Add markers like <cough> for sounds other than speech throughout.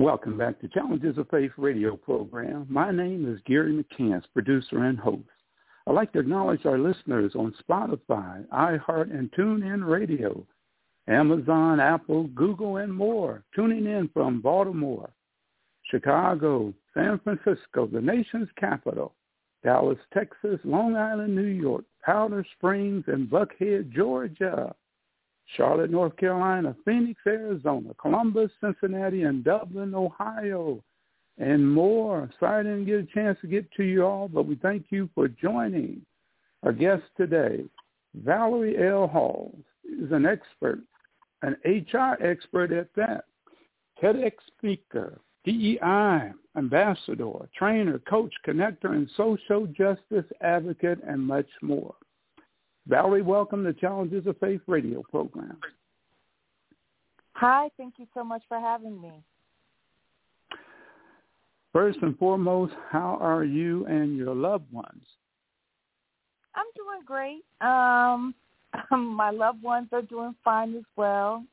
Welcome back to Challenges of Faith radio program. My name is Gary McCants, producer and host. I'd like to acknowledge our listeners on Spotify, iHeart, and TuneIn Radio, Amazon, Apple, Google, and more. Tuning in from Baltimore, Chicago, San Francisco, the nation's capital, Dallas, Texas, Long Island, New York, Powder Springs, and Buckhead, Georgia. Charlotte, North Carolina, Phoenix, Arizona, Columbus, Cincinnati, and Dublin, Ohio, and more. Sorry I didn't get a chance to get to you all, but we thank you for joining. Our guest today, Valerie L. Halls, is an expert, an HR expert at that, TEDx speaker, DEI ambassador, trainer, coach, connector, and social justice advocate, and much more. Valerie, welcome to Challenges of Faith radio program. Hi, thank you so much for having me. First and foremost, how are you and your loved ones? I'm doing great. Um, <laughs> my loved ones are doing fine as well.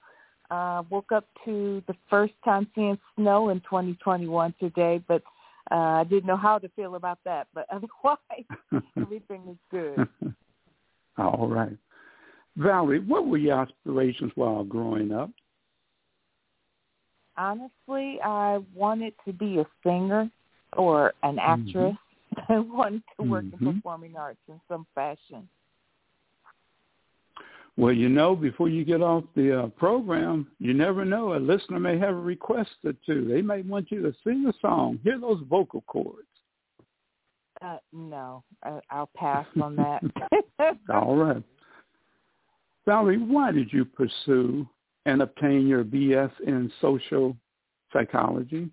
Uh, woke up to the first time seeing snow in 2021 today, but uh, I didn't know how to feel about that. But <laughs> otherwise, <laughs> everything is good. All right. Valerie, what were your aspirations while growing up? Honestly, I wanted to be a singer or an mm-hmm. actress. Mm-hmm. <laughs> I wanted to work mm-hmm. in performing arts in some fashion. Well, you know, before you get off the uh, program, you never know. A listener may have a request or two. They may want you to sing a song. Hear those vocal cords. Uh, no, I, I'll pass on that. <laughs> All right. Valerie, why did you pursue and obtain your BS in social psychology?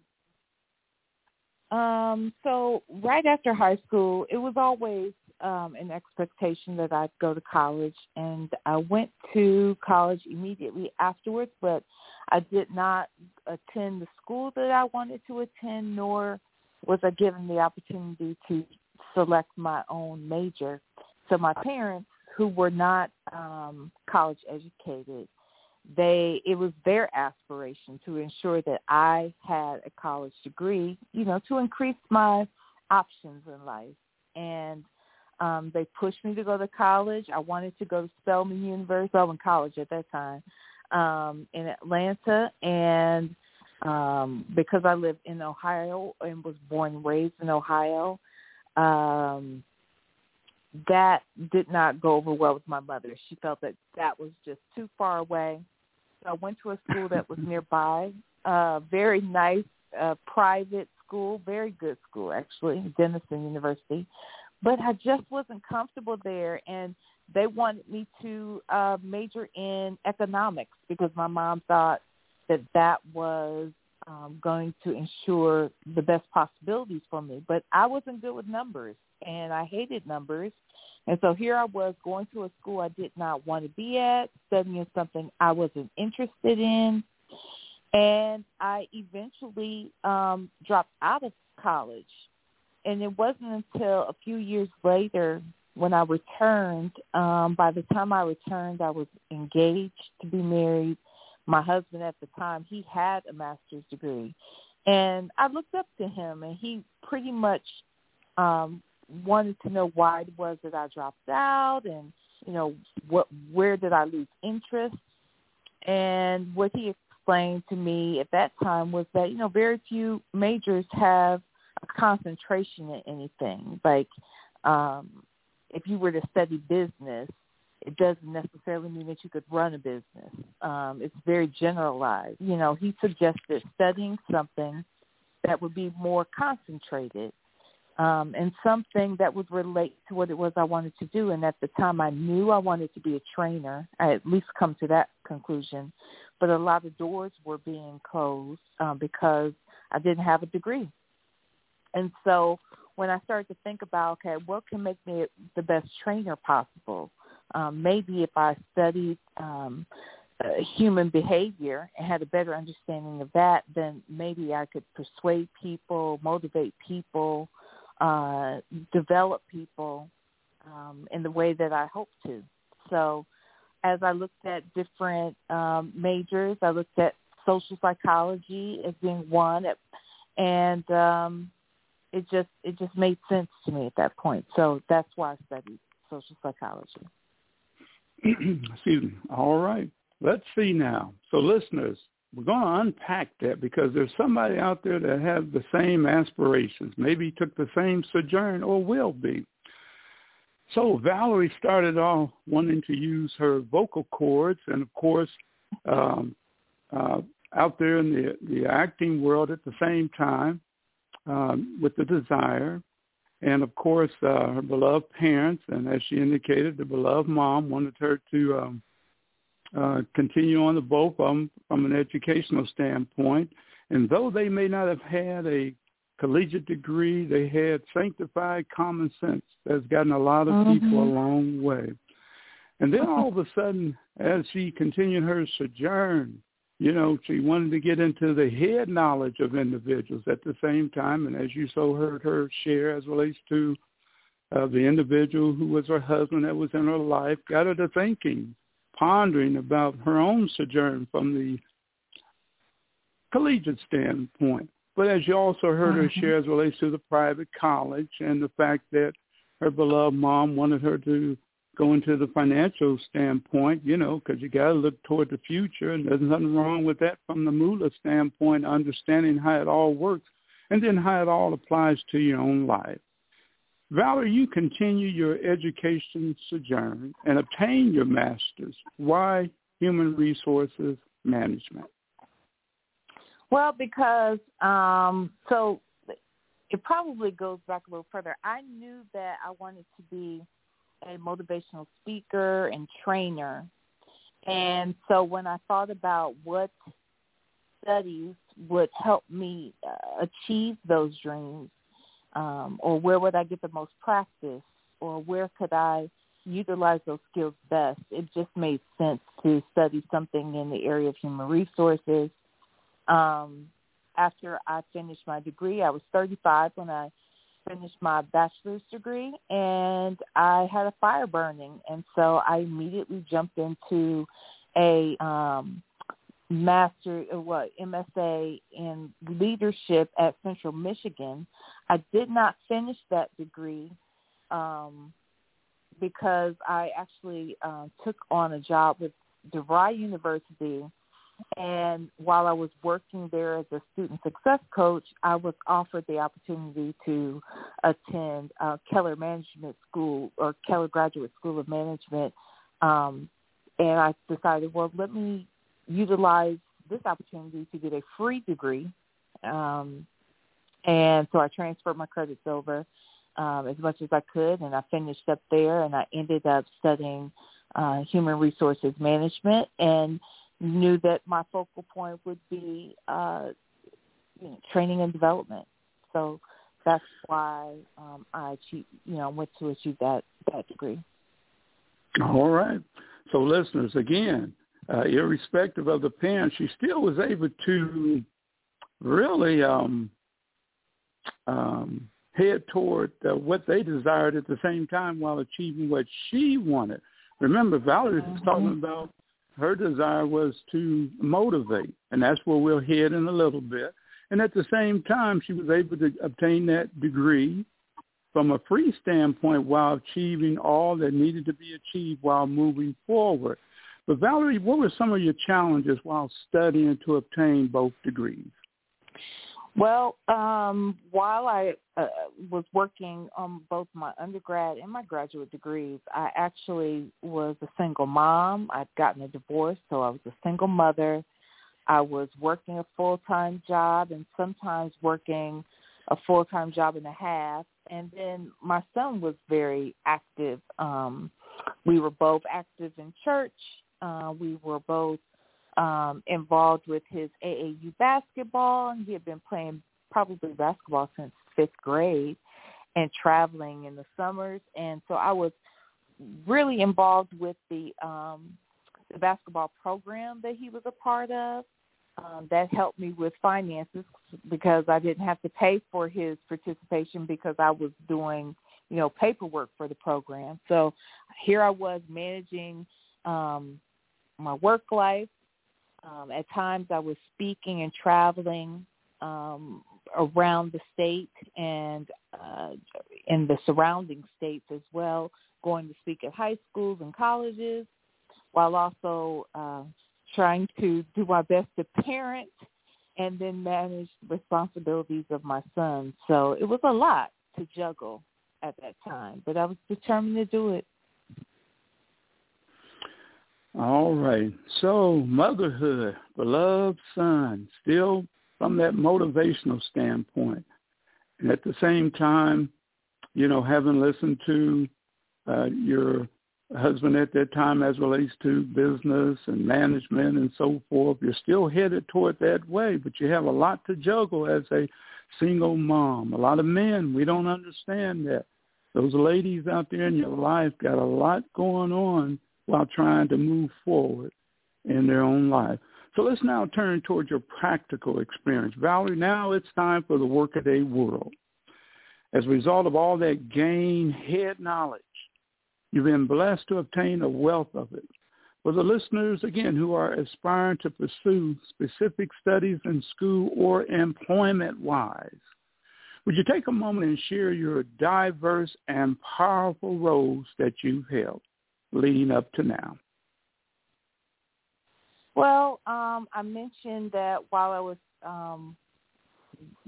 Um, so right after high school, it was always um, an expectation that I'd go to college, and I went to college immediately afterwards. But I did not attend the school that I wanted to attend, nor was I given the opportunity to select my own major. So my parents, who were not um, college educated, they it was their aspiration to ensure that I had a college degree, you know, to increase my options in life. And um, they pushed me to go to college. I wanted to go to Spelman University, Spelman College at that time, um, in Atlanta, and um, because I lived in Ohio and was born and raised in Ohio, um, that did not go over well with my mother. She felt that that was just too far away. So I went to a school that was nearby, uh, very nice uh, private school, very good school actually, Denison University. But I just wasn't comfortable there, and they wanted me to uh, major in economics because my mom thought that that was um, going to ensure the best possibilities for me. But I wasn't good with numbers, and I hated numbers. And so here I was going to a school I did not want to be at, studying something I wasn't interested in. And I eventually um, dropped out of college. And it wasn't until a few years later when I returned, um, by the time I returned, I was engaged to be married my husband at the time, he had a master's degree. And I looked up to him and he pretty much um wanted to know why it was that I dropped out and, you know, what where did I lose interest? And what he explained to me at that time was that, you know, very few majors have a concentration in anything. Like um if you were to study business, it doesn't necessarily mean that you could run a business. Um, it's very generalized. You know, he suggested studying something that would be more concentrated um, and something that would relate to what it was I wanted to do. And at the time, I knew I wanted to be a trainer. I at least come to that conclusion. But a lot of doors were being closed um, because I didn't have a degree. And so when I started to think about, okay, what can make me the best trainer possible? Um, maybe if I studied um, uh, human behavior and had a better understanding of that, then maybe I could persuade people, motivate people, uh, develop people um, in the way that I hope to. So as I looked at different um, majors, I looked at social psychology as being one, and um, it just it just made sense to me at that point. So that's why I studied social psychology. <clears throat> Excuse me. All right. Let's see now. So listeners, we're going to unpack that because there's somebody out there that has the same aspirations, maybe took the same sojourn or will be. So Valerie started off wanting to use her vocal cords, and of course, um, uh, out there in the the acting world at the same time, um, with the desire, and of course, uh, her beloved parents, and as she indicated, the beloved mom wanted her to um, uh, continue on the both of them from an educational standpoint. And though they may not have had a collegiate degree, they had sanctified common sense that's gotten a lot of mm-hmm. people a long way. And then all of a sudden, as she continued her sojourn, you know, she wanted to get into the head knowledge of individuals at the same time. And as you so heard her share as relates to uh, the individual who was her husband that was in her life, got her to thinking, pondering about her own sojourn from the collegiate standpoint. But as you also heard her mm-hmm. share as relates to the private college and the fact that her beloved mom wanted her to go to the financial standpoint, you know, because you got to look toward the future, and there's nothing wrong with that from the moolah standpoint, understanding how it all works, and then how it all applies to your own life. Valerie, you continue your education sojourn and obtain your master's. Why human resources management? Well, because um, so it probably goes back a little further. I knew that I wanted to be a motivational speaker and trainer. And so when I thought about what studies would help me uh, achieve those dreams, um, or where would I get the most practice, or where could I utilize those skills best, it just made sense to study something in the area of human resources. Um, after I finished my degree, I was 35 when I finished my bachelor's degree and I had a fire burning and so I immediately jumped into a um master uh, what MSA in leadership at Central Michigan. I did not finish that degree um because I actually uh, took on a job with DeVry University and while I was working there as a student success coach, I was offered the opportunity to attend uh, Keller Management School or Keller Graduate School of Management. Um, and I decided, well, let me utilize this opportunity to get a free degree. Um, and so I transferred my credits over um, as much as I could, and I finished up there, and I ended up studying uh, human resources management. And knew that my focal point would be uh, you know, training and development. So that's why um, I achieved, you know, went to achieve that that degree. All right. So listeners, again, uh, irrespective of the parents, she still was able to really um, um, head toward uh, what they desired at the same time while achieving what she wanted. Remember, Valerie was mm-hmm. talking about her desire was to motivate, and that's where we'll head in a little bit. And at the same time, she was able to obtain that degree from a free standpoint while achieving all that needed to be achieved while moving forward. But Valerie, what were some of your challenges while studying to obtain both degrees? Well, um, while I uh, was working on both my undergrad and my graduate degrees, I actually was a single mom. I'd gotten a divorce, so I was a single mother. I was working a full-time job and sometimes working a full-time job and a half. And then my son was very active. Um, we were both active in church. Uh, we were both um, involved with his AAU basketball, and he had been playing probably basketball since fifth grade and traveling in the summers. And so I was really involved with the um, the basketball program that he was a part of. Um, that helped me with finances because I didn't have to pay for his participation because I was doing, you know, paperwork for the program. So here I was managing um, my work life Um, at times I was speaking and traveling um, around the state and uh, in the surrounding states as well, going to speak at high schools and colleges, while also uh, trying to do my best to parent and then manage the responsibilities of my son. So it was a lot to juggle at that time, but I was determined to do it. All right. So motherhood, beloved son, still from that motivational standpoint. And at the same time, you know, having listened to uh, your husband at that time as relates to business and management and so forth, you're still headed toward that way, but you have a lot to juggle as a single mom. A lot of men, we don't understand that. Those ladies out there in your life got a lot going on while trying to move forward in their own life. So let's now turn towards your practical experience. Valerie, now it's time for the workaday world. As a result of all that gain head knowledge, you've been blessed to obtain a wealth of it. For the listeners, again, who are aspiring to pursue specific studies in school or employment-wise, would you take a moment and share your diverse and powerful roles that you've held leading up to now? Well, um, I mentioned that while I was um,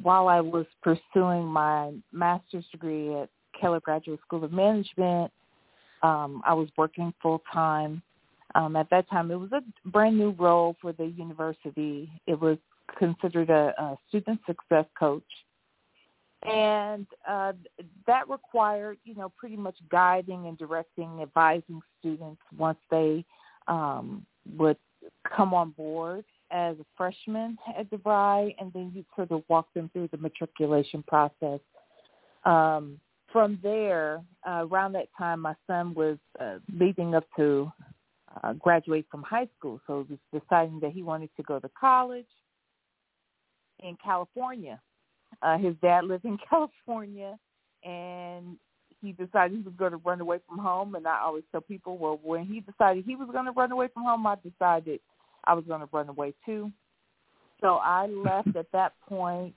while I was pursuing my master's degree at Keller Graduate School of Management, um, I was working full time. Um, at that time, it was a brand new role for the university. It was considered a, a student success coach, and uh, that required, you know, pretty much guiding and directing, advising students once they um, would come on board as a freshman at DeVry, and then you sort of walk them through the matriculation process. Um, from there, uh, around that time, my son was uh, leading up to uh, graduate from high school, so he was deciding that he wanted to go to college in California. Uh, his dad lived in <laughs> California, and he decided he was going to run away from home. And I always tell people, well, when he decided he was going to run away from home, I decided I was going to run away too. So I left at that point.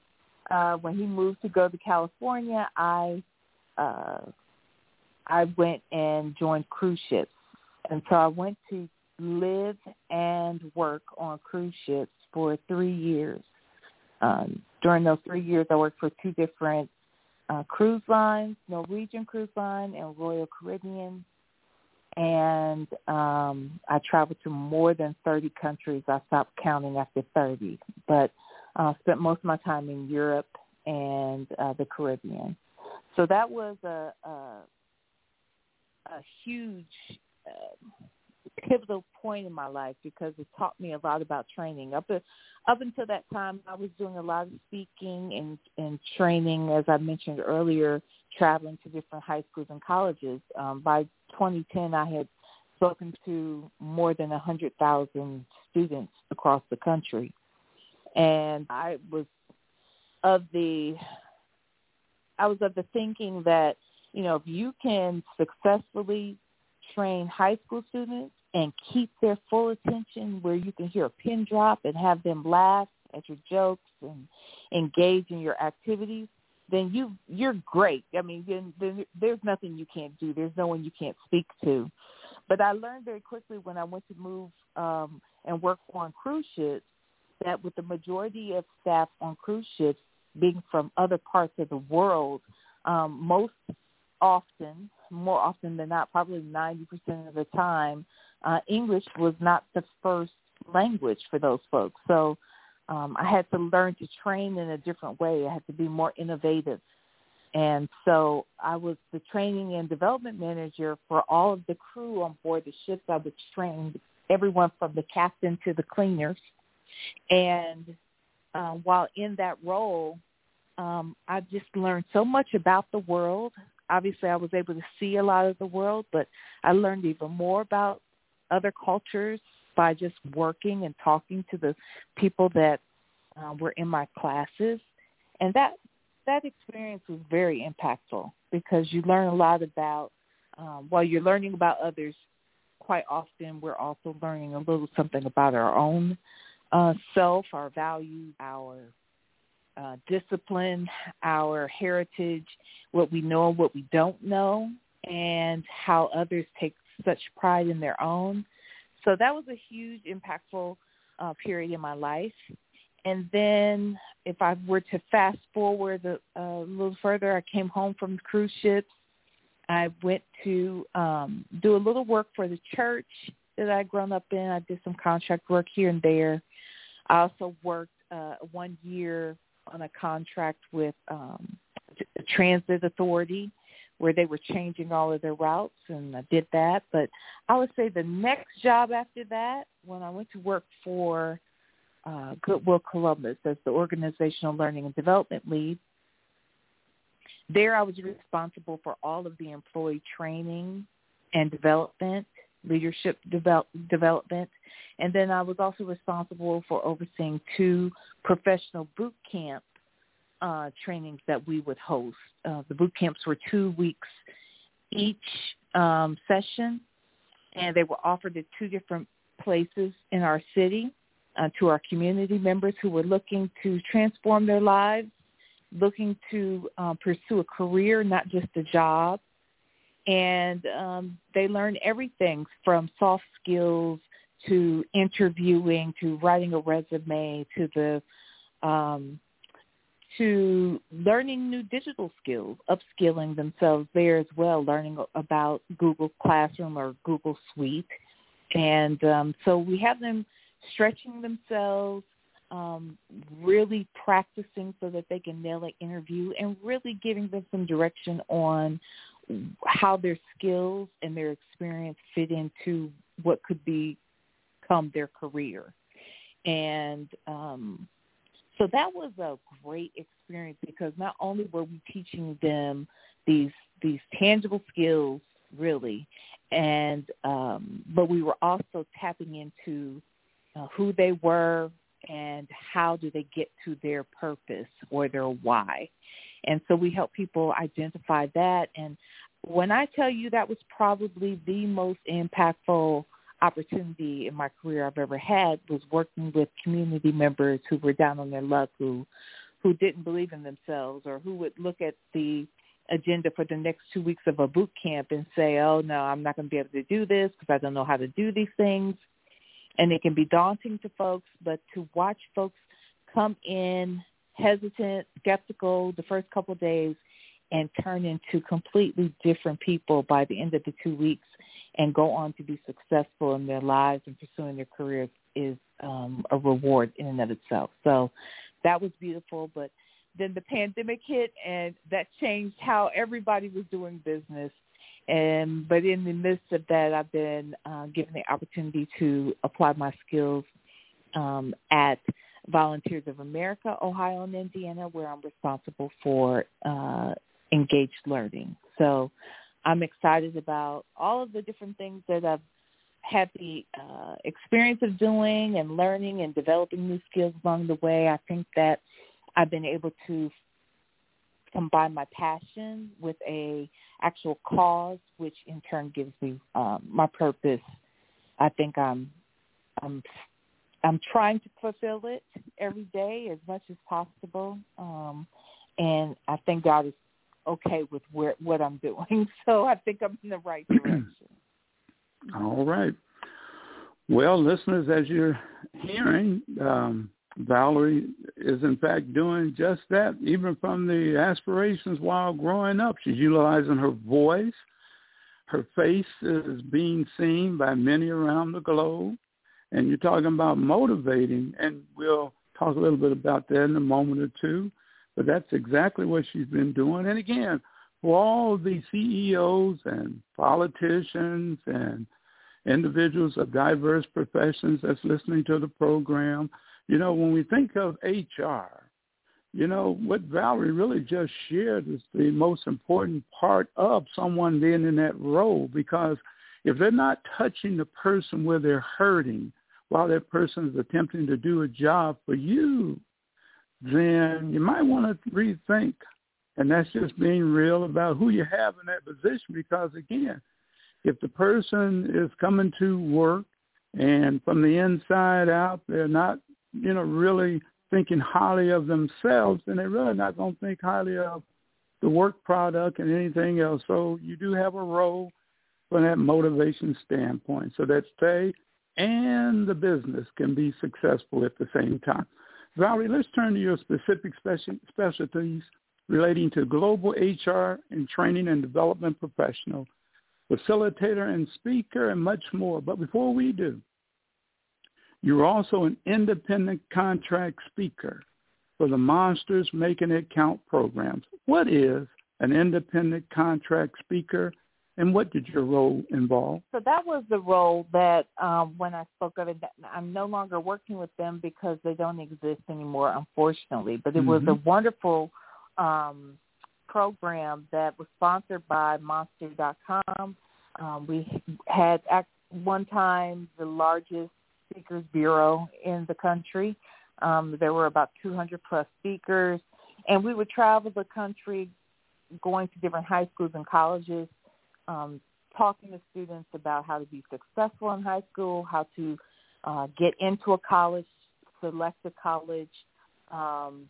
Uh, when he moved to go to California, I uh, I went and joined cruise ships, and so I went to live and work on cruise ships for three years. Um, during those three years, I worked for two different uh, cruise lines, Norwegian Cruise Line and Royal Caribbean. And um, I traveled to more than 30 countries. I stopped counting after 30, but uh, spent most of my time in Europe and uh, the Caribbean. So that was a, a, a huge uh, pivotal point in my life because it taught me a lot about training. Up up until that time, I was doing a lot of speaking and and training, as I mentioned earlier, traveling to different high schools and colleges. Um, by 2010, I had spoken to more than 100,000 students across the country, and I was of the I was of the thinking that you know if you can successfully train high school students and keep their full attention where you can hear a pin drop and have them laugh at your jokes and engage in your activities, then you you're great. I mean, then, then there's nothing you can't do. There's no one you can't speak to. But I learned very quickly when I went to move um, and work on cruise ships that with the majority of staff on cruise ships being from other parts of the world, um, most often, more often than not, probably 90% of the time, uh, English was not the first language for those folks. So um, I had to learn to train in a different way. I had to be more innovative. And so I was the training and development manager for all of the crew on board the ships. I would train everyone from the captain to the cleaners. And uh, while in that role, um, I just learned so much about the world. Obviously, I was able to see a lot of the world, but I learned even more about other cultures by just working and talking to the people that uh, were in my classes, and that that experience was very impactful because you learn a lot about um, while you're learning about others. Quite often, we're also learning a little something about our own uh, self, our values, our uh, discipline, our heritage, what we know, what we don't know, and how others take such pride in their own. So that was a huge, impactful uh, period in my life. And then if I were to fast forward a, a little further, I came home from cruise ships. I went to um, do a little work for the church that I'd grown up in. I did some contract work here and there. I also worked uh, one year on a contract with um, a transit authority where they were changing all of their routes, and I did that. But I would say the next job after that, when I went to work for uh, Goodwill Columbus as the organizational learning and development lead, there I was responsible for all of the employee training and development, leadership develop, development, and then I was also responsible for overseeing two professional boot camp uh, trainings that we would host. Uh, the boot camps were two weeks each um, session, and they were offered at two different places in our city uh, to our community members who were looking to transform their lives, looking to um, pursue a career, not just a job. And um, they learn everything from soft skills to interviewing to writing a resume to the um, to learning new digital skills, upskilling themselves there as well, learning about Google Classroom or Google Suite. And um, so we have them stretching themselves, um, really practicing so that they can nail an interview and really giving them some direction on how their skills and their experience fit into what could become their career. And um, so that was a great experience because not only were we teaching them these these tangible skills really and um but we were also tapping into uh, who they were and how do they get to their purpose or their why. And so we help people identify that. And when i tell you that was probably the most impactful opportunity in my career I've ever had was working with community members who were down on their luck, who who didn't believe in themselves, or who would look at the agenda for the next two weeks of a boot camp and say, "Oh no, I'm not going to be able to do this because I don't know how to do these things," and it can be daunting to folks. But to watch folks come in hesitant, skeptical the first couple of days, and turn into completely different people by the end of the two weeks and go on to be successful in their lives and pursuing their careers is um, a reward in and of itself. So that was beautiful. But then the pandemic hit, and that changed how everybody was doing business. And but in the midst of that, I've been uh, given the opportunity to apply my skills um, at Volunteers of America, Ohio and Indiana, where I'm responsible for uh, engaged learning. So I'm excited about all of the different things that I've had the uh, experience of doing and learning and developing new skills along the way. I think that I've been able to combine my passion with a actual cause, which in turn gives me um, my purpose. I think I'm I'm I'm trying to fulfill it every day as much as possible, um, and I think God is okay with where what I'm doing. <laughs> So I think I'm in the right <clears throat> direction. All right. Well, listeners, as you're hearing, um, Valerie is in fact doing just that, even from the aspirations while growing up. She's utilizing her voice. Her face is being seen by many around the globe. And you're talking about motivating, and we'll talk a little bit about that in a moment or two. But that's exactly what she's been doing. And again, for all the CEOs and politicians and individuals of diverse professions that's listening to the program, you know, when we think of HR, you know, what Valerie really just shared is the most important part of someone being in that role because if they're not touching the person where they're hurting while that person is attempting to do a job for you, then you might want to rethink. And that's just being real about who you have in that position because, again, if the person is coming to work and from the inside out they're not you know, really thinking highly of themselves, then they're really not going to think highly of the work product and anything else. So you do have a role from that motivation standpoint so that they and the business can be successful at the same time. Valerie, let's turn to your specific speci- specialties relating to global HR and training and development professional, facilitator and speaker, and much more. But before we do, you're also an independent contract speaker for the Monsters Making It Count programs. What is an independent contract speaker and what did your role involve? So that was the role that um, when I spoke of it, I'm no longer working with them because they don't exist anymore, unfortunately. But it mm-hmm. was a mm-hmm. wonderful um, program that was sponsored by Monster.com. Um, we had at one time the largest speakers bureau in the country. Um, there were about 200 plus speakers, and we would travel the country, going to different high schools and colleges um, talking to students about how to be successful in high school, how to uh, get into a college, select a college, um,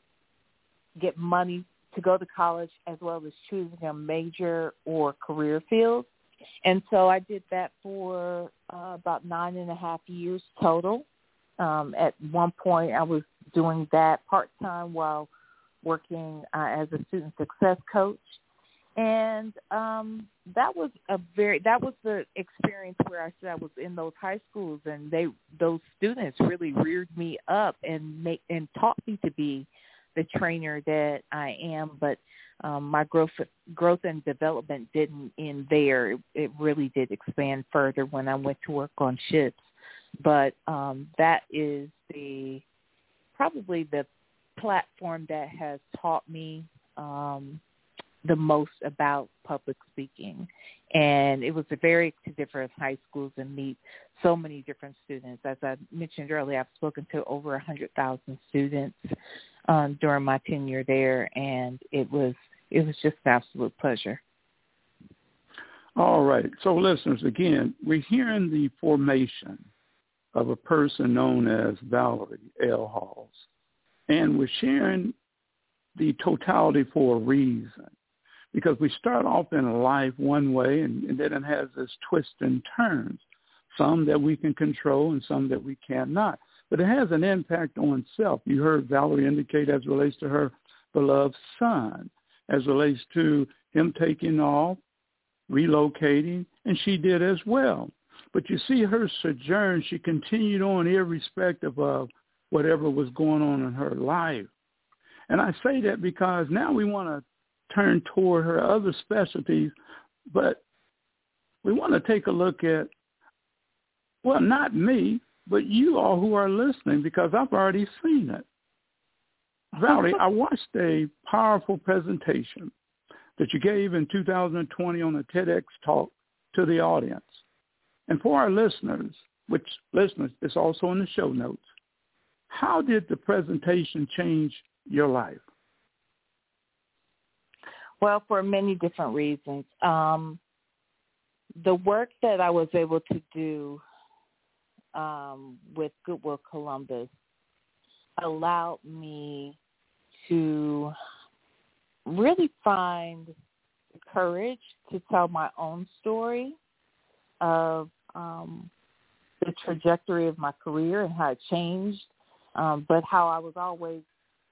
get money to go to college, as well as choosing a major or career field. And so I did that for uh, about nine and a half years total. Um, at one point, I was doing that part time while working uh, as a student success coach and um that was a very that was the experience where I said I was in those high schools and they those students really reared me up and make and taught me to be the trainer that I am. But um my growth growth and development didn't end there. It, it really did expand further when I went to work on ships but um that is the probably the platform that has taught me um the most about public speaking. And it was a very to different high schools and meet so many different students. As I mentioned earlier, I've spoken to over a 100,000 students um, during my tenure there, and it was it was just an absolute pleasure. All right. So listeners, again, we're hearing the formation of a person known as Valerie L. Halls. And we're sharing the totality for a reason because we start off in life one way and, and then it has this twist and turns, some that we can control and some that we cannot. But it has an impact on self. You heard Valerie indicate as relates to her beloved son, as relates to him taking off, relocating, and she did as well. But you see her sojourn, she continued on irrespective of whatever was going on in her life. And I say that because now we want to turn toward her other specialties, but we want to take a look at, well, not me, but you all who are listening because I've already seen it. Valerie, I watched a powerful presentation that you gave in 2020 on a TEDx talk to the audience. And for our listeners, which listeners is also in the show notes, how did the presentation change your life? Well, for many different reasons. Um, the work that I was able to do um, with Goodwill Columbus allowed me to really find the courage to tell my own story of um, the trajectory of my career and how it changed, um, but how I was always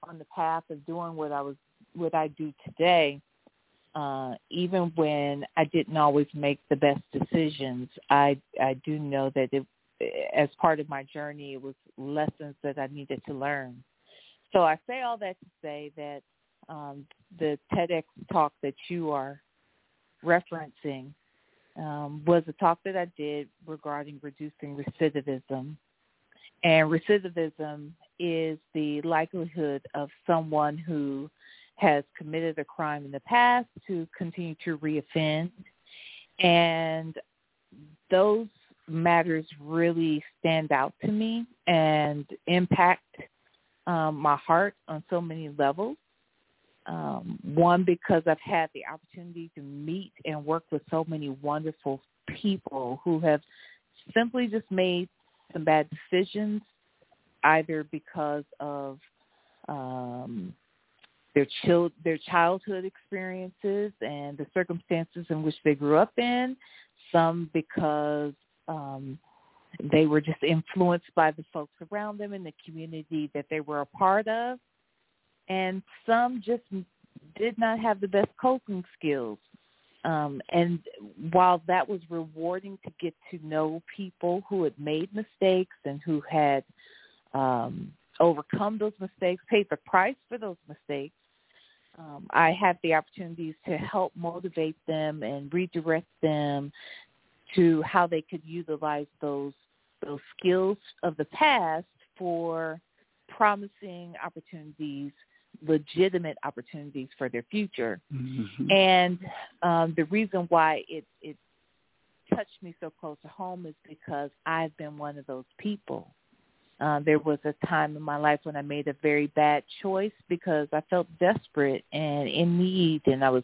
on the path of doing what I was what I do today uh, even when I didn't always make the best decisions, I I do know that it, as part of my journey, it was lessons that I needed to learn. So I say all that to say that um, the TEDx talk that you are referencing um, was a talk that I did regarding reducing recidivism. And recidivism is the likelihood of someone who has committed a crime in the past to continue to reoffend. And those matters really stand out to me and impact um, my heart on so many levels. Um, one, because I've had the opportunity to meet and work with so many wonderful people who have simply just made some bad decisions either because of um, their child their childhood experiences and the circumstances in which they grew up in, some because um, they were just influenced by the folks around them in the community that they were a part of, and some just did not have the best coping skills. Um, and while that was rewarding to get to know people who had made mistakes and who had um, overcome those mistakes, paid the price for those mistakes, um, I had the opportunities to help motivate them and redirect them to how they could utilize those those skills of the past for promising opportunities, legitimate opportunities for their future. Mm-hmm. And um, the reason why it it touched me so close to home is because I've been one of those people. Uh, there was a time in my life when I made a very bad choice because I felt desperate and in need, and I was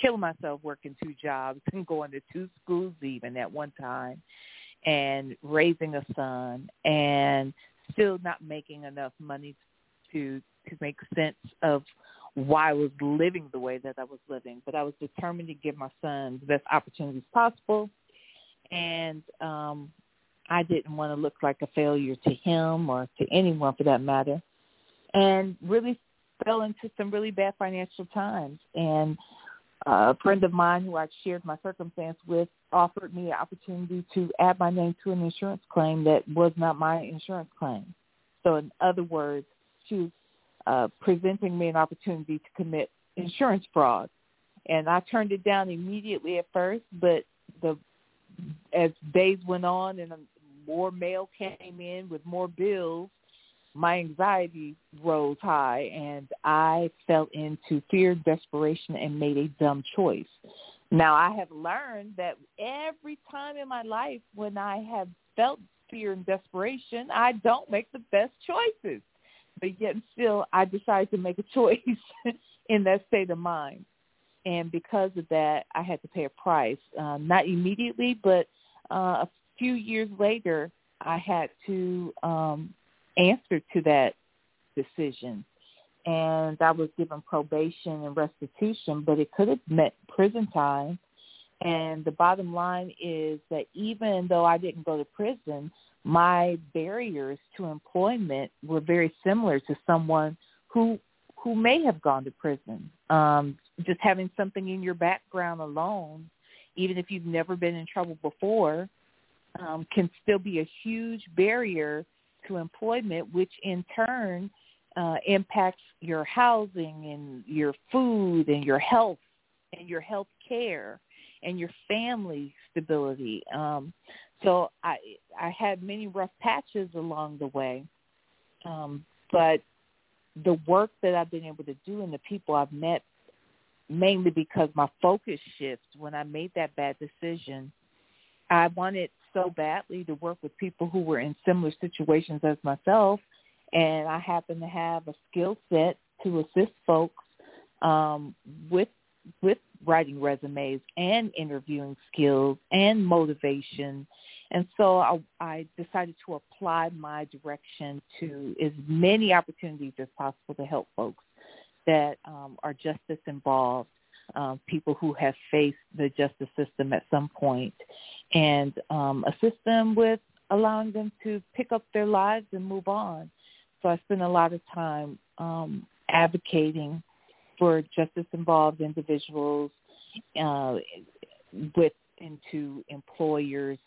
killing myself working two jobs <laughs> and going to two schools even at one time, and raising a son, and still not making enough money to to make sense of why I was living the way that I was living. But I was determined to give my son the best opportunities possible, and um, I didn't want to look like a failure to him or to anyone for that matter, and really fell into some really bad financial times. And uh, a friend of mine who I shared my circumstance with offered me an opportunity to add my name to an insurance claim that was not my insurance claim. So in other words, she was uh, presenting me an opportunity to commit insurance fraud. And I turned it down immediately at first, but the as days went on and more mail came in with more bills, my anxiety rose high and I fell into fear, desperation, and made a dumb choice. Now I have learned that every time in my life when I have felt fear and desperation, I don't make the best choices. But yet still I decided to make a <laughs> choice in that state of mind. And because of that, I had to pay a price. Um, not immediately, but uh, few years later, I had to um, answer to that decision. And I was given probation and restitution, but it could have meant prison time. And the bottom line is that even though I didn't go to prison, my barriers to employment were very similar to someone who who may have gone to prison. Um, just having something in your background alone, even if you've never been in trouble before, um, can still be a huge barrier to employment, which in turn uh, impacts your housing and your food and your health and your health care and your family stability. Um, so I I had many rough patches along the way, um, but the work that I've been able to do and the people I've met, mainly because my focus shifts when I made that bad decision. I wanted so badly to work with people who were in similar situations as myself, and I happen to have a skill set to assist folks um, with with writing resumes and interviewing skills and motivation. And so I, I decided to apply my direction to as many opportunities as possible to help folks that um, are just as involved um, people who have faced the justice system at some point and um, assist them with allowing them to pick up their lives and move on. So I spend a lot of time um, advocating for justice-involved individuals uh, with into employers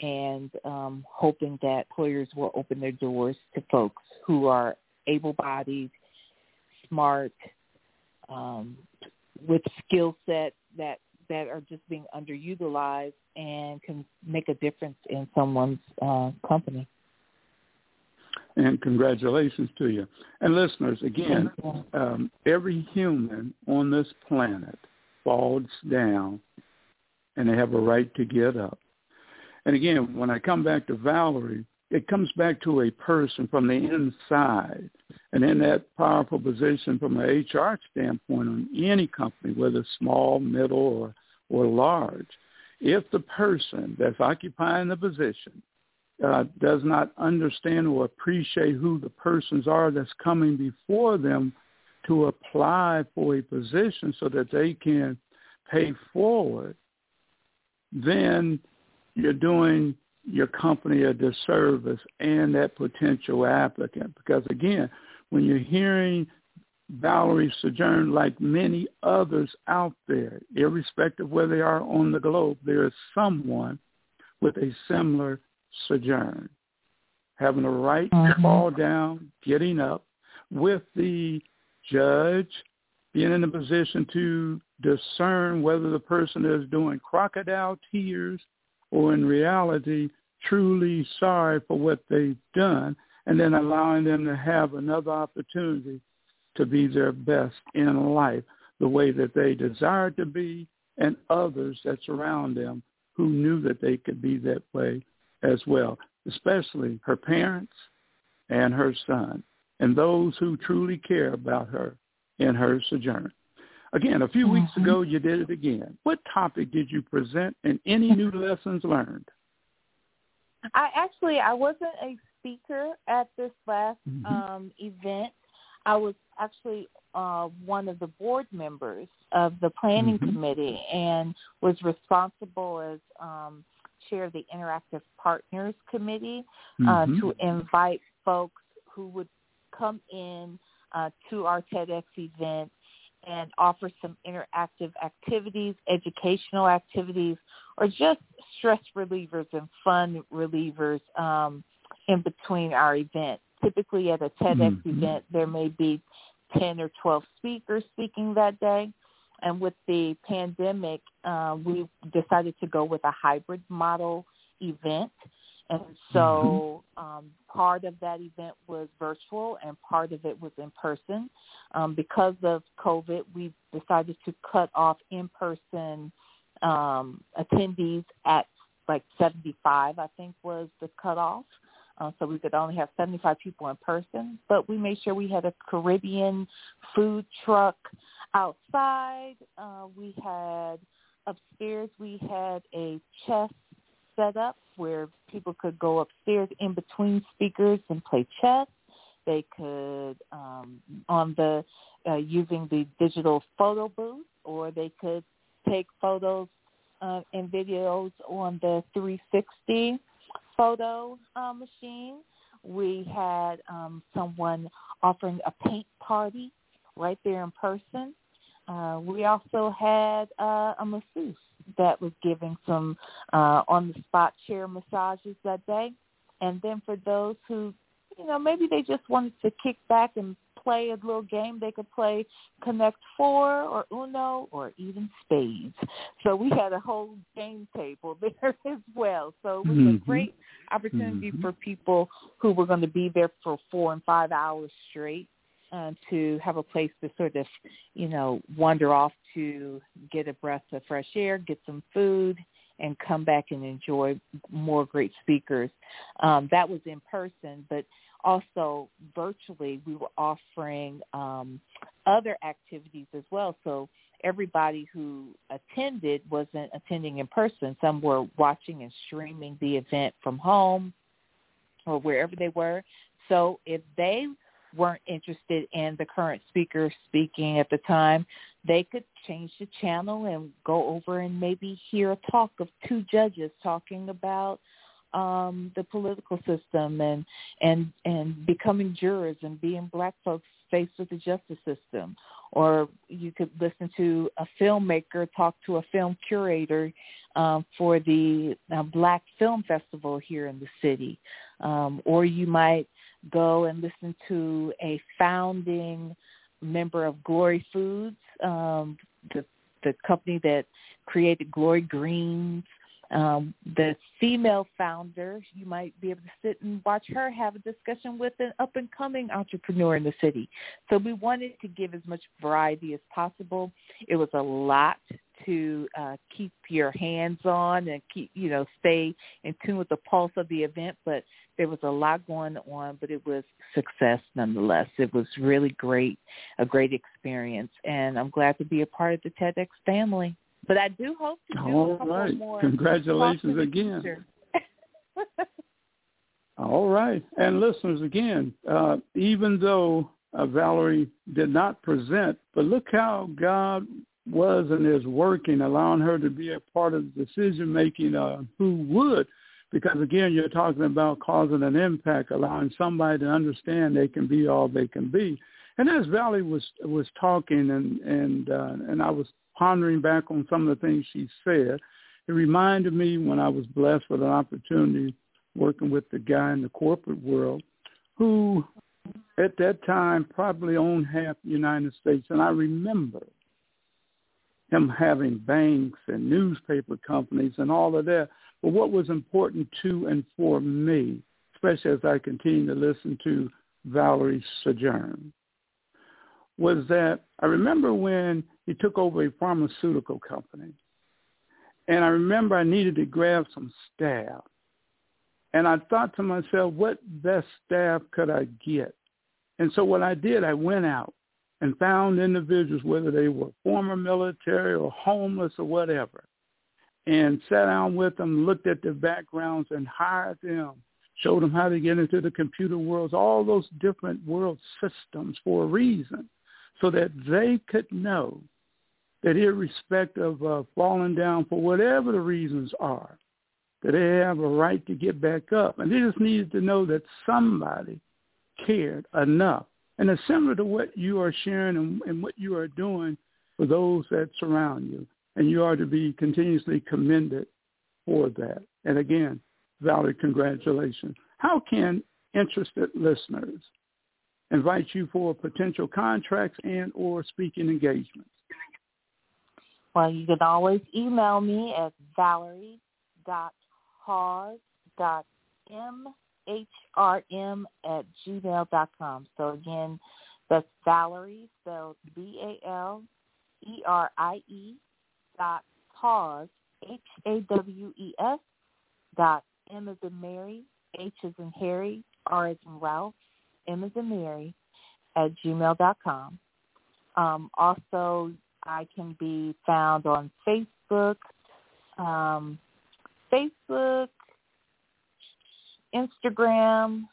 and um, hoping that employers will open their doors to folks who are able-bodied, smart, um, with skill sets that that are just being underutilized and can make a difference in someone's uh, company. And congratulations to you. And listeners, again, um, every human on this planet falls down and they have a right to get up. And again, when I come back to Valerie, it comes back to a person from the inside. And in that powerful position from an HR standpoint on any company, whether small, middle, or, or large, if the person that's occupying the position uh, does not understand or appreciate who the persons are that's coming before them to apply for a position so that they can pay forward, then you're doing your company a disservice and that potential applicant. Because again, when you're hearing Valerie Sojourn, like many others out there, irrespective of where they are on the globe, there is someone with a similar sojourn, having the right mm-hmm. to fall down, getting up, with the judge being in a position to discern whether the person is doing crocodile tears or in reality truly sorry for what they've done and then allowing them to have another opportunity to be their best in life the way that they desire to be and others that surround them who knew that they could be that way as well, especially her parents and her son and those who truly care about her in her sojourn. Again, a few mm-hmm. weeks ago, you did it again. What topic did you present and any new <laughs> lessons learned? I actually, I wasn't a speaker at this last mm-hmm. um, event. I was actually uh, one of the board members of the planning mm-hmm. committee and was responsible as um, chair of the Interactive Partners Committee uh, mm-hmm. to invite folks who would come in uh, to our TEDx event and offer some interactive activities, educational activities, or just stress relievers and fun relievers um, in between our event. Typically at a TEDx mm-hmm. event, there may be 10 or 12 speakers speaking that day. And with the pandemic, uh, we decided to go with a hybrid model event. And so mm-hmm. um, part of that event was virtual and part of it was in person. Um, because of COVID, we decided to cut off in-person um, attendees at like 75, I think was the cutoff. Uh, so we could only have 75 people in person, but we made sure we had a Caribbean food truck outside. Uh, we had upstairs, we had a chess set up where people could go upstairs in between speakers and play chess. They could um, on the uh, using the digital photo booth, or they could take photos uh, and videos on the 360 photo uh, machine. We had um, someone offering a paint party right there in person. Uh, we also had uh, a masseuse that was giving some uh, on-the-spot chair massages that day. And then for those who, you know, maybe they just wanted to kick back and play a little game, they could play Connect Four or Uno or even Spades. So we had a whole game table <laughs> there as well. So it was mm-hmm. a great opportunity mm-hmm. for people who were going to be there for four and five hours straight uh, to have a place to sort of, you know, wander off to get a breath of fresh air, get some food, and come back and enjoy more great speakers. Um, that was in person, but also virtually we were offering um, other activities as well. So everybody who attended wasn't attending in person. Some were watching and streaming the event from home or wherever they were. So if they weren't interested in the current speaker speaking at the time, they could change the channel and go over and maybe hear a talk of two judges talking about um the political system and and and becoming jurors and being black folks faced with the justice system. Or you could listen to a filmmaker talk to a film curator um, for the uh, Black Film Festival here in the city, um, or you might go and listen to a founding member of Glory Foods, um, the the company that created Glory Greens. Um, the female founder, you might be able to sit and watch her have a discussion with an up and coming entrepreneur in the city. So we wanted to give as much variety as possible. It was a lot to uh, keep your hands on and keep you know stay in tune with the pulse of the event but there was a lot going on but it was success nonetheless it was really great a great experience and i'm glad to be a part of the tedx family but i do hope to do All a couple right. more congratulations again <laughs> All right. And listeners, again, uh, even though uh, Valerie did not present, but look how God was and is working, allowing her to be a part of the decision making uh, who would. Because again, you're talking about causing an impact, allowing somebody to understand they can be all they can be. And as Valerie was was talking, and and uh, and I was pondering back on some of the things she said, it reminded me when I was blessed with an opportunity working with the guy in the corporate world who at that time probably owned half the United States. And I remember him having banks and newspaper companies and all of that. But what was important to and for me, especially as I continue to listen to Valerie sojourn, was that I remember when he took over a pharmaceutical company. And I remember I needed to grab some staff. And I thought to myself, what best staff could I get? And so what I did, I went out and found individuals, whether they were former military or homeless or whatever, and sat down with them, looked at their backgrounds and hired them, showed them how to get into the computer worlds, all those different world systems for a reason, so that they could know that irrespective of uh, falling down for whatever the reasons are, that they have a right to get back up. And they just needed to know that somebody cared enough. And it's similar to what you are sharing and, and what you are doing for those that surround you. And you are to be continuously commended for that. And again, Valerie, congratulations. How can interested listeners invite you for potential contracts and or speaking engagements? Well, you can always email me at valerie.hawes.mhrm at gmail.com. So again, that's Valerie, spelled V-A-L-E-R-I-E dot Hawes, H-A-W-E-S dot M as in Mary, H as in Harry, R as in Ralph, M as in Mary at gmail.com. Um, also, I can be found on Facebook, um, Facebook, Instagram,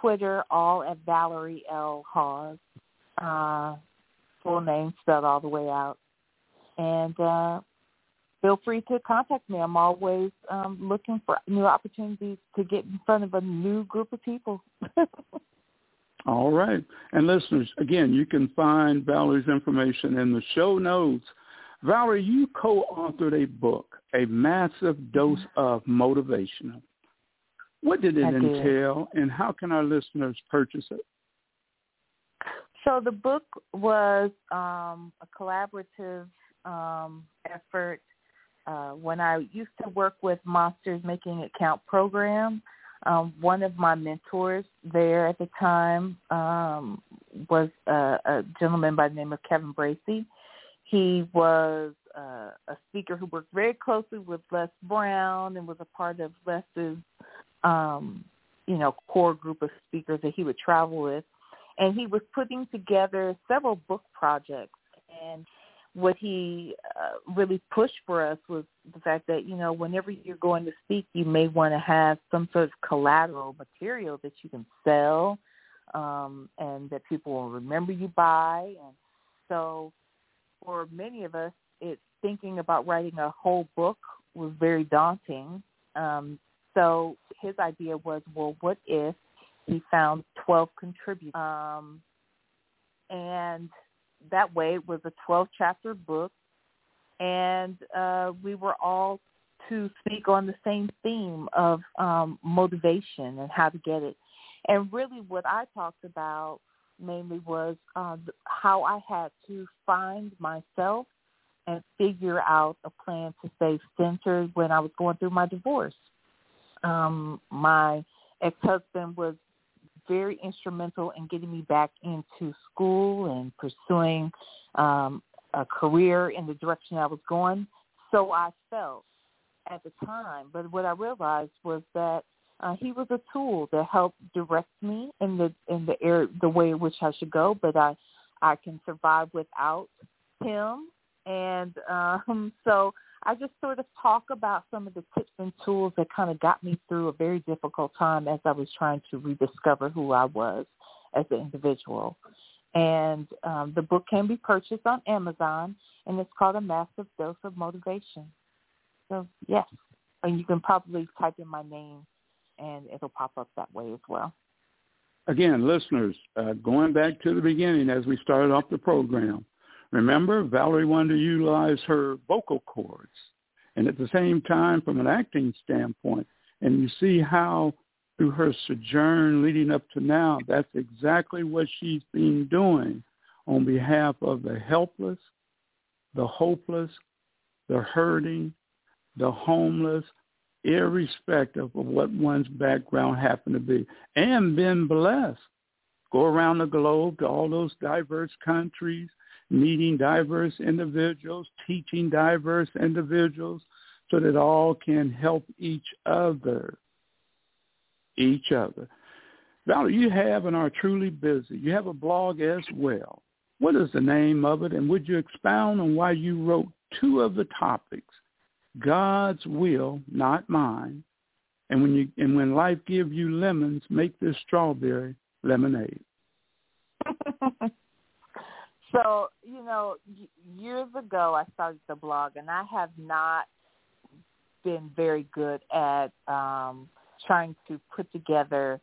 Twitter, all at Valerie L. Hawes. Uh, full name spelled all the way out. And uh, feel free to contact me. I'm always um, looking for new opportunities to get in front of a new group of people. <laughs> All right. And listeners, again, you can find Valerie's information in the show notes. Valerie, you co-authored a book, A Massive Dose mm-hmm. of Motivation. What did it I entail, did. and how can our listeners purchase it? So the book was um, a collaborative um, effort. Uh, when I used to work with Monsters Making It Count program, um, one of my mentors there at the time um, was a, a gentleman by the name of Kevin Bracy. He was uh, a speaker who worked very closely with Les Brown and was a part of Les's, um, you know, core group of speakers that he would travel with. And he was putting together several book projects. And what he uh, really pushed for us was the fact that you know whenever you're going to speak, you may want to have some sort of collateral material that you can sell, um, and that people will remember you by. And so, for many of us, it thinking about writing a whole book was very daunting. Um, so his idea was, well, what if he found 12 contributors? Um, and that way it was a 12 chapter book and uh, we were all to speak on the same theme of um, motivation and how to get it. And really what I talked about mainly was uh, how I had to find myself and figure out a plan to stay centered when I was going through my divorce. Um, my ex-husband was very instrumental in getting me back into school and pursuing um, a career in the direction I was going. So I felt at the time. But what I realized was that uh, he was a tool that helped direct me in the in the air the way in which I should go. But I I can survive without him, and um, <laughs> so I just sort of talk about some of the tips and tools that kind of got me through a very difficult time as I was trying to rediscover who I was as an individual. And um, the book can be purchased on Amazon, and it's called A Massive Dose of Motivation. So, yes, and you can probably type in my name, and it'll pop up that way as well. Again, listeners, uh, going back to the beginning as we started off the program, remember Valerie wanted to utilize her vocal cords, and at the same time, from an acting standpoint, and you see how through her sojourn leading up to now, that's exactly what she's been doing on behalf of the helpless, the hopeless, the hurting, the homeless, irrespective of what one's background happened to be, and been blessed. Go around the globe to all those diverse countries, meeting diverse individuals, teaching diverse individuals, so that all can help each other each other. Valerie, you have and are truly busy. You have a blog as well. What is the name of it, and would you expound on why you wrote two of the topics, God's will, not mine, and when you and when life gives you lemons, make this strawberry lemonade. <laughs> so you know, years ago I started the blog, and I have not been very good at um, trying to put together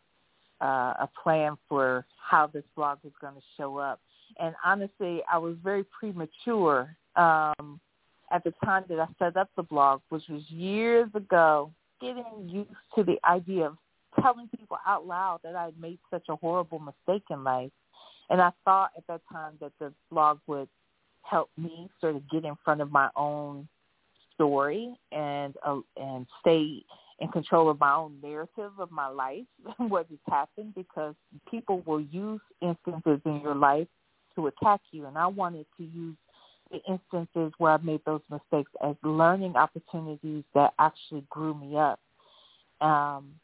uh, a plan for how this blog was going to show up. And honestly, I was very premature um, at the time that I set up the blog, which was years ago, getting used to the idea of telling people out loud that I had made such a horrible mistake in life. And I thought at that time that the blog would help me sort of get in front of my own story and uh, and stay in control of my own narrative of my life, <laughs> what has happened, because people will use instances in your life to attack you. And I wanted to use the instances where I made those mistakes as learning opportunities that actually grew me up. Um,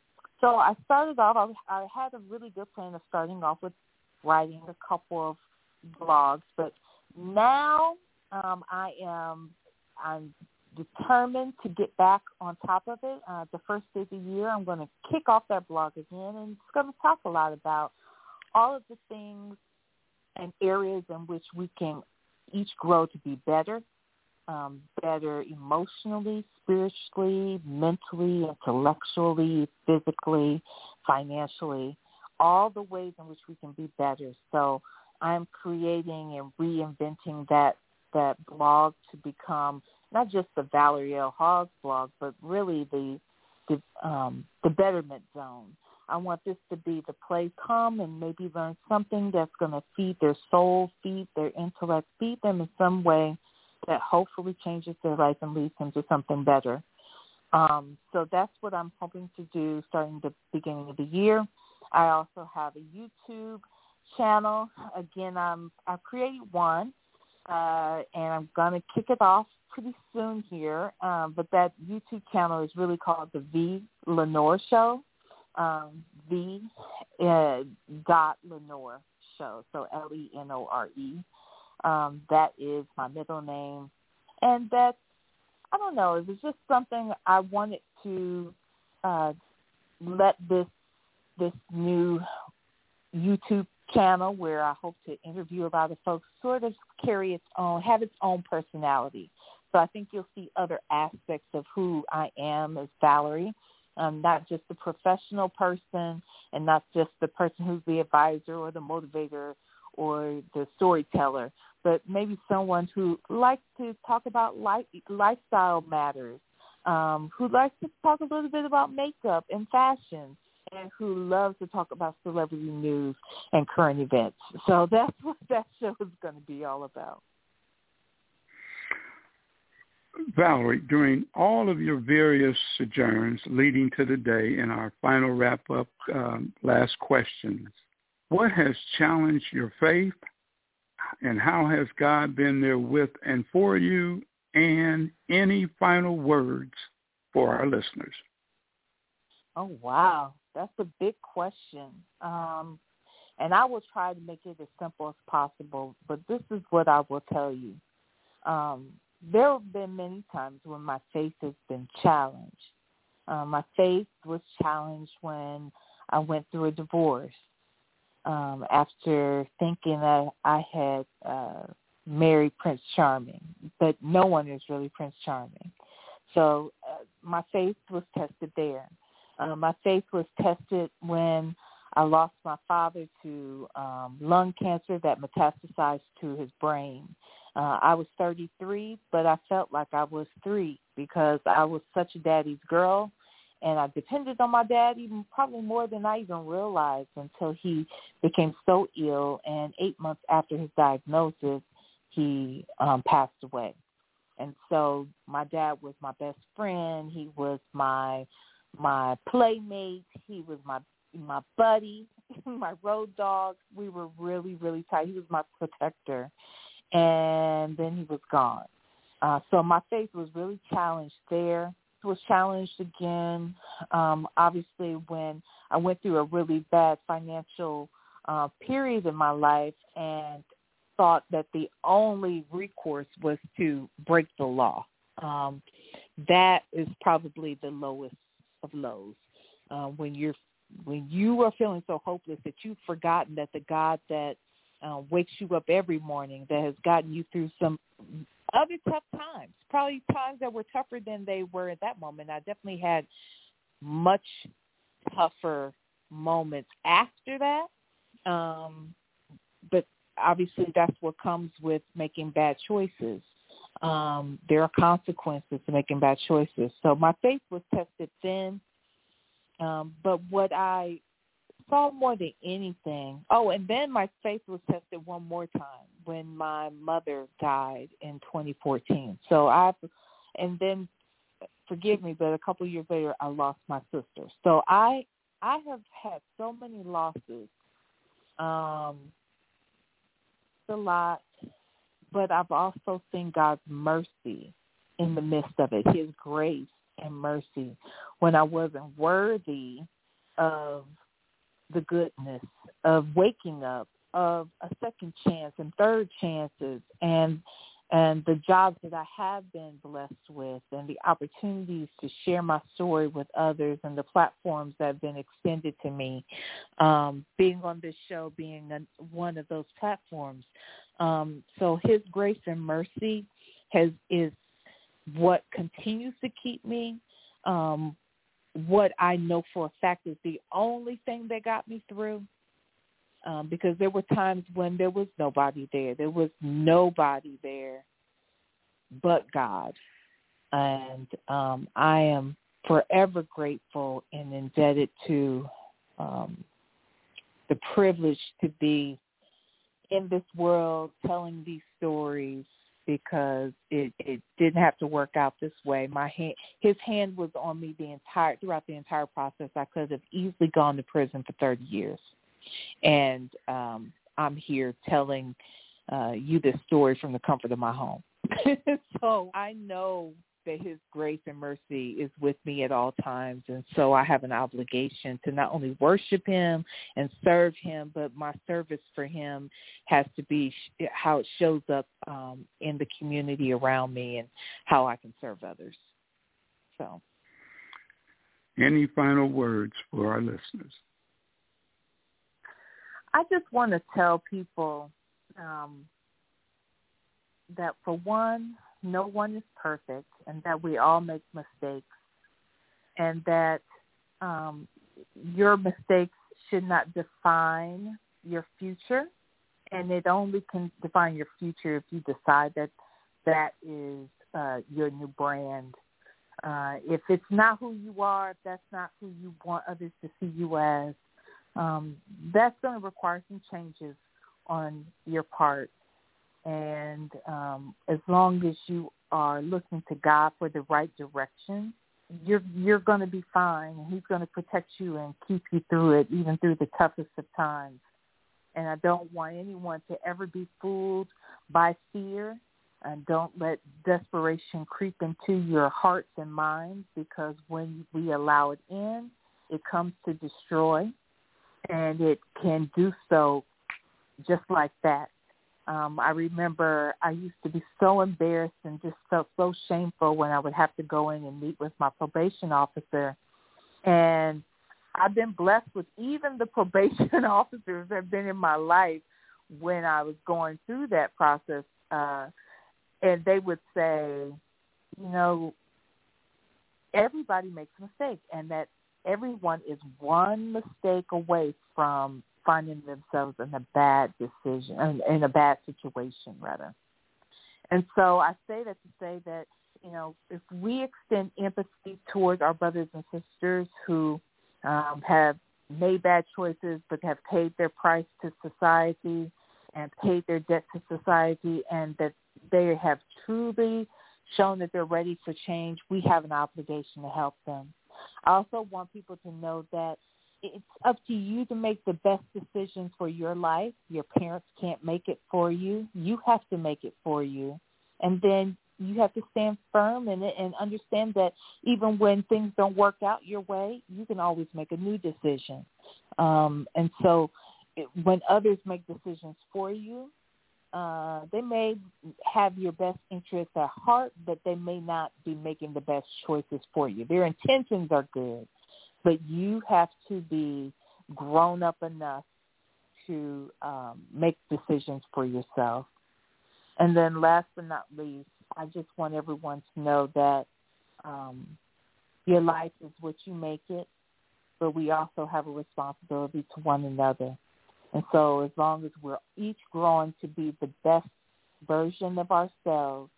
so I started off, I, I had a really good plan of starting off with writing a couple of blogs, but now um, I am I'm determined to get back on top of it. Uh, the first day of the year, I'm going to kick off that blog again, and it's going to talk a lot about all of the things and areas in which we can each grow to be better, um, better emotionally, spiritually, mentally, intellectually, physically, financially, all the ways in which we can be better. So I'm creating and reinventing that that blog to become not just the Valerie L. Hawes blog, but really the the um, the Betterment Zone. I want this to be the place come and maybe learn something that's going to feed their soul, feed their intellect, feed them in some way that hopefully changes their life and leads them to something better. Um, so that's what I'm hoping to do starting the beginning of the year. I also have a YouTube channel. Again, I'm I've created one, uh, and I'm going to kick it off pretty soon here, um, but that YouTube channel is really called the V Lenore Show. Um, v uh, dot Lenore Show, so L E N O R E. Um, that is my middle name, and that I don't know. It was just something I wanted to uh, let this this new YouTube channel where I hope to interview a lot of folks sort of carry its own, have its own personality. So I think you'll see other aspects of who I am as Valerie, um, not just the professional person and not just the person who's the advisor or the motivator or the storyteller, but maybe someone who likes to talk about life, lifestyle matters, um, who likes to talk a little bit about makeup and fashion, and who loves to talk about celebrity news and current events. So that's <laughs> what that show is going to be all about. Valerie, during all of your various sojourns leading to the day in our final wrap-up um, last questions, what has challenged your faith and how has God been there with and for you and any final words for our listeners? Oh, wow. That's a big question. Um, and I will try to make it as simple as possible, but this is what I will tell you. Um, there have been many times when my faith has been challenged. Uh, my faith was challenged when I went through a divorce um, after thinking that I had uh, married Prince Charming, but no one is really Prince Charming. So uh, my faith was tested there. Uh, my faith was tested when I lost my father to um, lung cancer that metastasized to his brain. Uh, I was 33, but I felt like I was three because I was such a daddy's girl, and I depended on my dad even probably more than I even realized until he became so ill. And eight months after his diagnosis, he um, passed away. And so my dad was my best friend. He was my my playmate. He was my my buddy, <laughs> my road dog. We were really really tight. He was my protector, and then he was gone. Uh, so my faith was really challenged there. It was challenged again, um, obviously, when I went through a really bad financial uh, period in my life and thought that the only recourse was to break the law. Um, that is probably the lowest of lows. Uh, when you're when you are feeling so hopeless that you've forgotten that the God that uh, wakes you up every morning, that has gotten you through some other tough times, probably times that were tougher than they were at that moment. I definitely had much tougher moments after that. Um, but obviously that's what comes with making bad choices. Um, there are consequences to making bad choices. So my faith was tested then. Um, but what I saw more than anything, oh, and then my faith was tested one more time when my mother died in 2014. So I've, and then forgive me, but a couple years later, I lost my sister. So I, I have had so many losses. Um, it's a lot, but I've also seen God's mercy in the midst of it, his grace and mercy when I wasn't worthy of the goodness of waking up, of a second chance and third chances and and the jobs that I have been blessed with and the opportunities to share my story with others and the platforms that have been extended to me, um, being on this show being a, one of those platforms. Um, so his grace and mercy has is what continues to keep me. Um, what I know for a fact is the only thing that got me through um, because there were times when there was nobody there. There was nobody there but God. And um, I am forever grateful and indebted to um, the privilege to be in this world telling these stories because it, it didn't have to work out this way. My hand, his hand was on me the entire throughout the entire process. I could have easily gone to prison for 30 years and um, I'm here telling uh, you this story from the comfort of my home. <laughs> so I know that his grace and mercy is with me at all times. And so I have an obligation to not only worship him and serve him, but my service for him has to be how it shows up um, in the community around me and how I can serve others. So. Any final words for our listeners? I just want to tell people um, that for one, no one is perfect, and that we all make mistakes, and that um, your mistakes should not define your future, and it only can define your future if you decide that that is uh, your new brand. Uh, if it's not who you are, if that's not who you want others to see you as, um, that's going to require some changes on your part. And um, as long as you are looking to God for the right direction, you're you're going to be fine, and He's going to protect you and keep you through it, even through the toughest of times. And I don't want anyone to ever be fooled by fear, and don't let desperation creep into your hearts and minds, because when we allow it in, it comes to destroy and it can do so just like that. Um, I remember I used to be so embarrassed and just felt so shameful when I would have to go in and meet with my probation officer. And I've been blessed with even the <laughs> probation <laughs> officers that have been in my life when I was going through that process. Uh, and they would say, you know, everybody makes mistakes and that everyone is one mistake away from finding themselves in a bad decision, in a bad situation rather. And so I say that to say that, you know, if we extend empathy towards our brothers and sisters who um, have made bad choices but have paid their price to society and paid their debt to society and that they have truly shown that they're ready for change, we have an obligation to help them. I also want people to know that it's up to you to make the best decisions for your life. Your parents can't make it for you. You have to make it for you. And then you have to stand firm in it and understand that even when things don't work out your way, you can always make a new decision. Um, and so it, when others make decisions for you, uh, they may have your best interests at heart, but they may not be making the best choices for you. Their intentions are good, but you have to be grown up enough to um, make decisions for yourself. And then last but not least, I just want everyone to know that um, your life is what you make it, but we also have a responsibility to one another. And so as long as we're each growing to be the best version of ourselves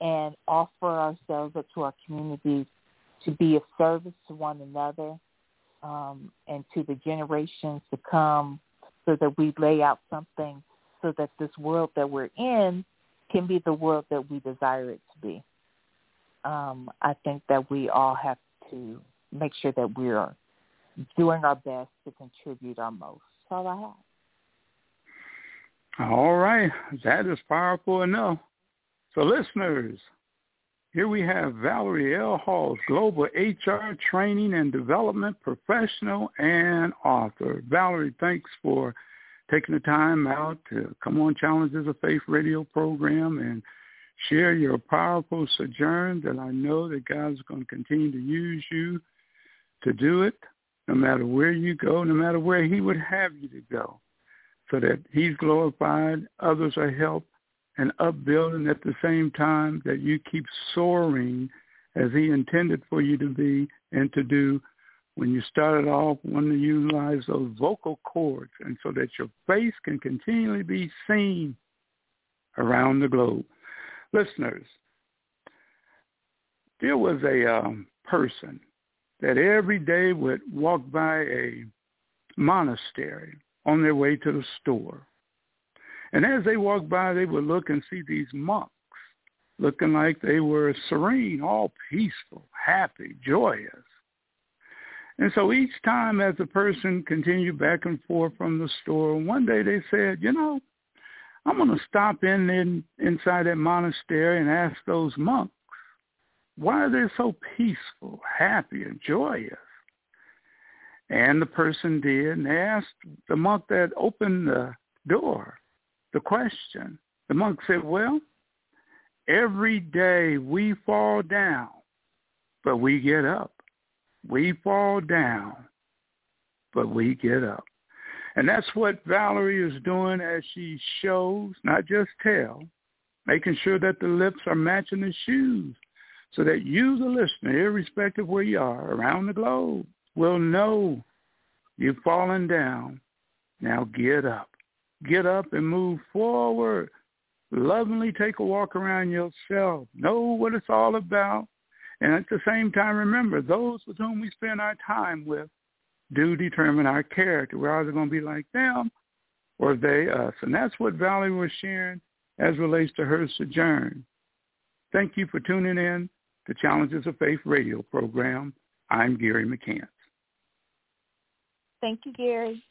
and offer ourselves up to our communities to be of service to one another um, and to the generations to come so that we lay out something so that this world that we're in can be the world that we desire it to be. Um, I think that we all have to make sure that we're doing our best to contribute our most. That's all I have. All right. That is powerful enough. So listeners, here we have Valerie L. Hawes, Global HR Training and Development Professional and author. Valerie, thanks for taking the time out to come on Challenges of Faith radio program and share your powerful sojourn that I know that God's going to continue to use you to do it no matter where you go, no matter where he would have you to go so that he's glorified, others are helped and upbuilding at the same time that you keep soaring as he intended for you to be and to do when you started off wanting to utilize those vocal cords and so that your face can continually be seen around the globe. Listeners, there was a um, person that every day would walk by a monastery on their way to the store. And as they walked by, they would look and see these monks looking like they were serene, all peaceful, happy, joyous. And so each time as the person continued back and forth from the store, one day they said, you know, I'm going to stop in, in inside that monastery and ask those monks, why are they so peaceful, happy, and joyous? And the person did, and they asked the monk that opened the door the question. The monk said, well, every day we fall down, but we get up. We fall down, but we get up. And that's what Valerie is doing as she shows, not just tell, making sure that the lips are matching the shoes so that you, the listener, irrespective of where you are around the globe, will know You've fallen down. Now get up. Get up and move forward. Lovingly take a walk around yourself. Know what it's all about. And at the same time, remember, those with whom we spend our time with do determine our character. We're either going to be like them or they us. And that's what Valerie was sharing as relates to her sojourn. Thank you for tuning in to Challenges of Faith radio program. I'm Gary McCants. Thank you, Gary.